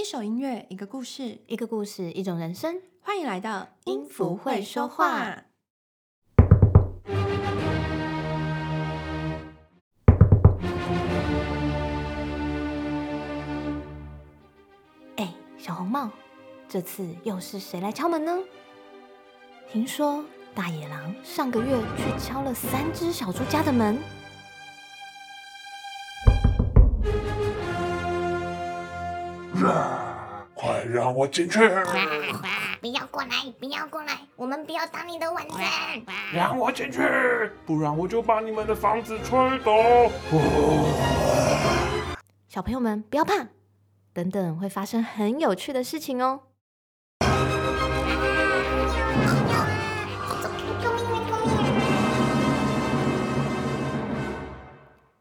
一首音乐，一个故事，一个故事，一种人生。欢迎来到音符会说话。哎，小红帽，这次又是谁来敲门呢？听说大野狼上个月去敲了三只小猪家的门。快让我进去！不要过来，不要过来，我们不要当你的晚餐。让我进去，不然我就把你们的房子吹倒。小朋友们不要怕，等等会发生很有趣的事情哦。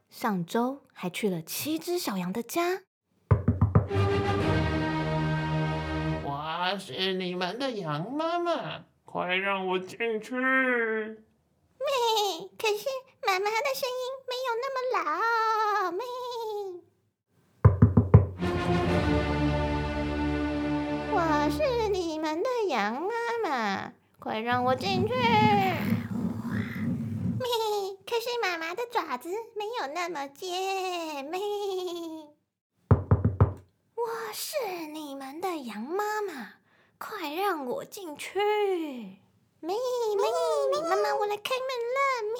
上周还去了七只小羊的家。我是你们的羊妈妈，快让我进去！可是妈妈的声音没有那么老。我是你们的羊妈妈，快让我进去！可是妈妈的爪子没有那么尖。我进去！咪咪，妈妈，我来开门了！咪。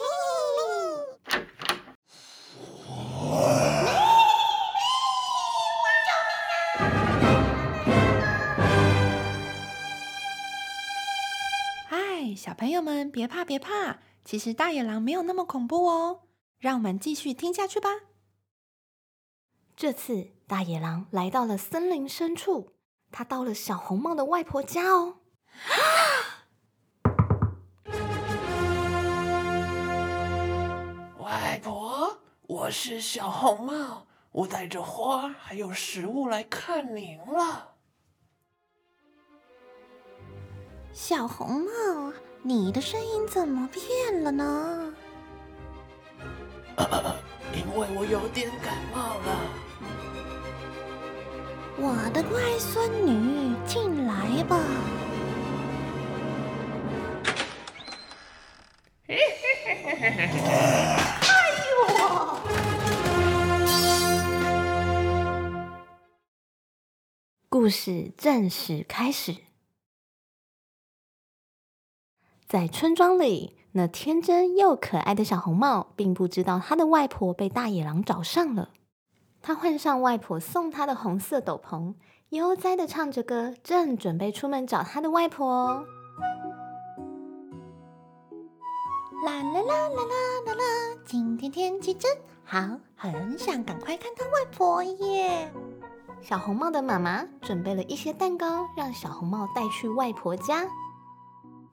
嗨，小朋友们，别怕别怕，其实大野狼没有那么恐怖哦。让我们继续听下去吧。这次大野狼来到了森林深处，他到了小红帽的外婆家哦。外婆，我是小红帽，我带着花还有食物来看您了。小红帽，你的声音怎么变了呢？因为我有点感冒了。我的乖孙女，进来吧。故事正式开始。在村庄里，那天真又可爱的小红帽并不知道他的外婆被大野狼找上了。他换上外婆送他的红色斗篷，悠哉的唱着歌，正准备出门找他的外婆。啦啦啦啦啦啦啦！今天天气真好，很想赶快看到外婆耶。小红帽的妈妈准备了一些蛋糕，让小红帽带去外婆家。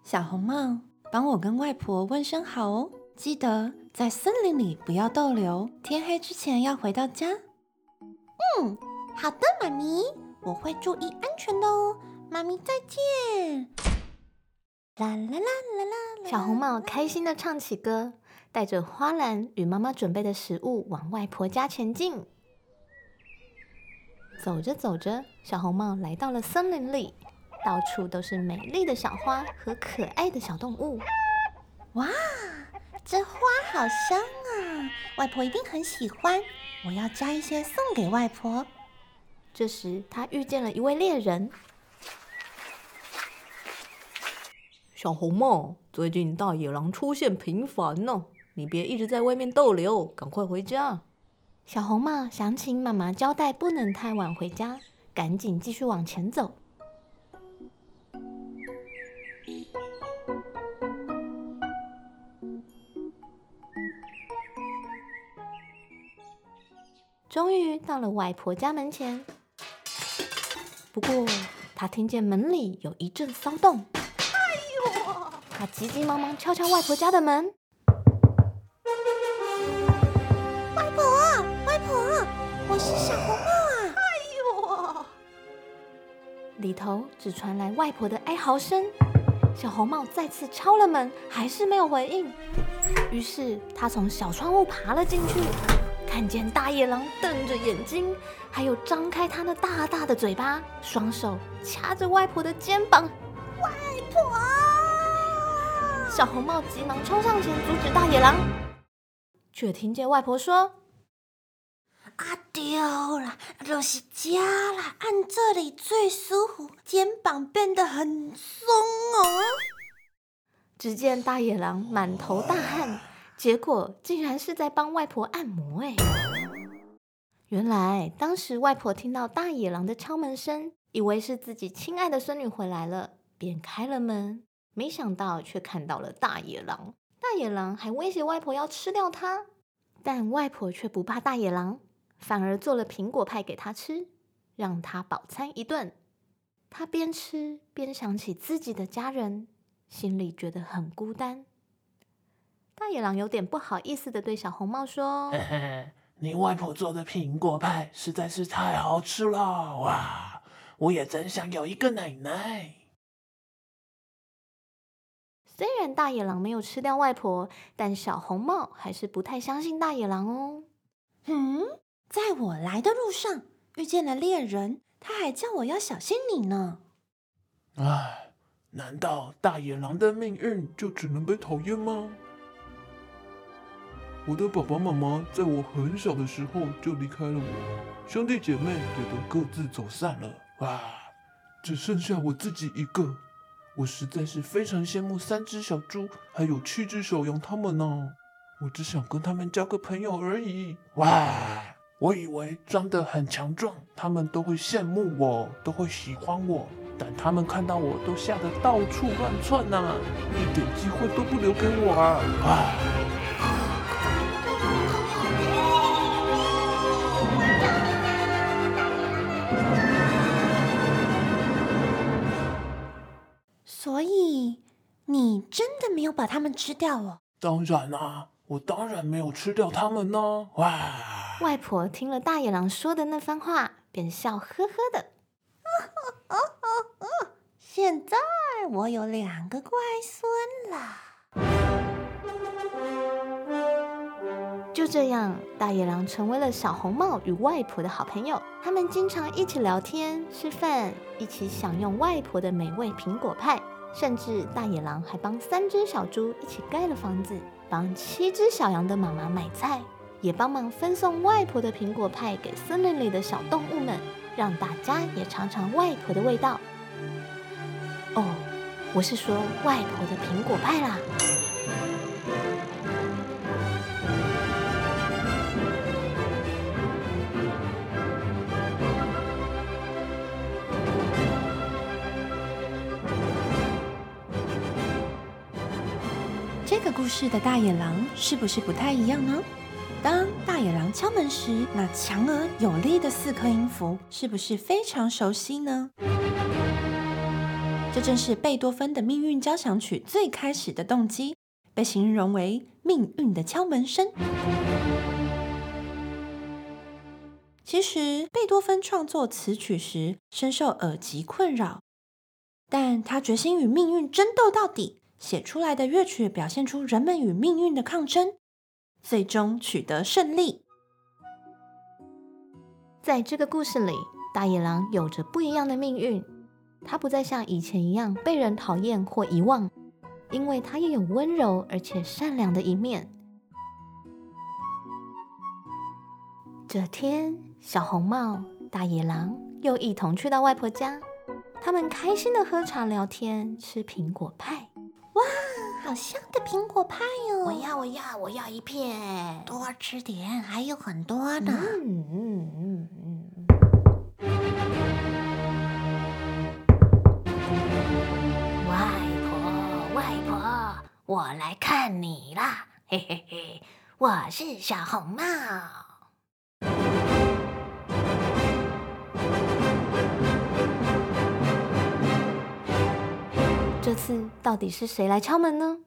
小红帽，帮我跟外婆问声好哦，记得在森林里不要逗留，天黑之前要回到家。嗯，好的，妈咪，我会注意安全的哦。妈咪再见。啦啦啦啦啦！小红帽开心的唱起歌，带着花篮与妈妈准备的食物往外婆家前进。走着走着，小红帽来到了森林里，到处都是美丽的小花和可爱的小动物。哇，这花好香啊！外婆一定很喜欢，我要摘一些送给外婆。这时，他遇见了一位猎人。小红帽，最近大野狼出现频繁呢，你别一直在外面逗留，赶快回家。小红帽想请妈妈交代，不能太晚回家，赶紧继续往前走。终于到了外婆家门前，不过他听见门里有一阵骚动。哎呦！他急急忙忙敲敲外婆家的门。外婆，外婆，我是小红帽啊！哎呦！里头只传来外婆的哀嚎声。小红帽再次敲了门，还是没有回应。于是他从小窗户爬了进去，看见大野狼瞪着眼睛，还有张开他那大大的嘴巴，双手掐着外婆的肩膀。外婆！小红帽急忙冲上前阻止大野狼，却听见外婆说：“啊，丢啦，就是家啦，按这里最舒服，肩膀变得很松哦。”只见大野狼满头大汗，结果竟然是在帮外婆按摩。哎，原来当时外婆听到大野狼的敲门声，以为是自己亲爱的孙女回来了，便开了门。没想到却看到了大野狼，大野狼还威胁外婆要吃掉它，但外婆却不怕大野狼，反而做了苹果派给他吃，让他饱餐一顿。他边吃边想起自己的家人。心里觉得很孤单，大野狼有点不好意思的对小红帽说：“嘿嘿，你外婆做的苹果派实在是太好吃了哇！我也真想有一个奶奶。”虽然大野狼没有吃掉外婆，但小红帽还是不太相信大野狼哦。嗯，在我来的路上遇见了猎人，他还叫我要小心你呢。唉。难道大野狼的命运就只能被讨厌吗？我的爸爸妈妈在我很小的时候就离开了我，兄弟姐妹也都各自走散了，哇，只剩下我自己一个。我实在是非常羡慕三只小猪还有七只小羊他们呢。我只想跟他们交个朋友而已。哇，我以为装得很强壮，他们都会羡慕我，都会喜欢我。但他们看到我都吓得到处乱窜呐，一点机会都不留给我啊！所把他们吃掉哦？当然啦，我当然没有吃掉他们呢！哇！外婆听了大野狼说的那番话，便笑呵呵的。哦哦哦！现在我有两个乖孙啦。就这样，大野狼成为了小红帽与外婆的好朋友。他们经常一起聊天、吃饭，一起享用外婆的美味苹果派。甚至大野狼还帮三只小猪一起盖了房子，帮七只小羊的妈妈买菜，也帮忙分送外婆的苹果派给森林里的小动物们。让大家也尝尝外婆的味道。哦，我是说外婆的苹果派啦。这个故事的大野狼是不是不太一样呢？当大野狼敲门时，那强而有力的四颗音符是不是非常熟悉呢？这正是贝多芬的命运交响曲最开始的动机，被形容为命运的敲门声。其实，贝多芬创作此曲时深受耳疾困扰，但他决心与命运争斗到底，写出来的乐曲表现出人们与命运的抗争。最终取得胜利。在这个故事里，大野狼有着不一样的命运。他不再像以前一样被人讨厌或遗忘，因为他也有温柔而且善良的一面。这天，小红帽、大野狼又一同去到外婆家，他们开心的喝茶、聊天、吃苹果派。哇！好香的苹果派哟！我要，我要，我要一片，多吃点，还有很多呢。嗯嗯嗯嗯。外婆，外婆，我来看你啦！嘿嘿嘿，我是小红帽。这次到底是谁来敲门呢？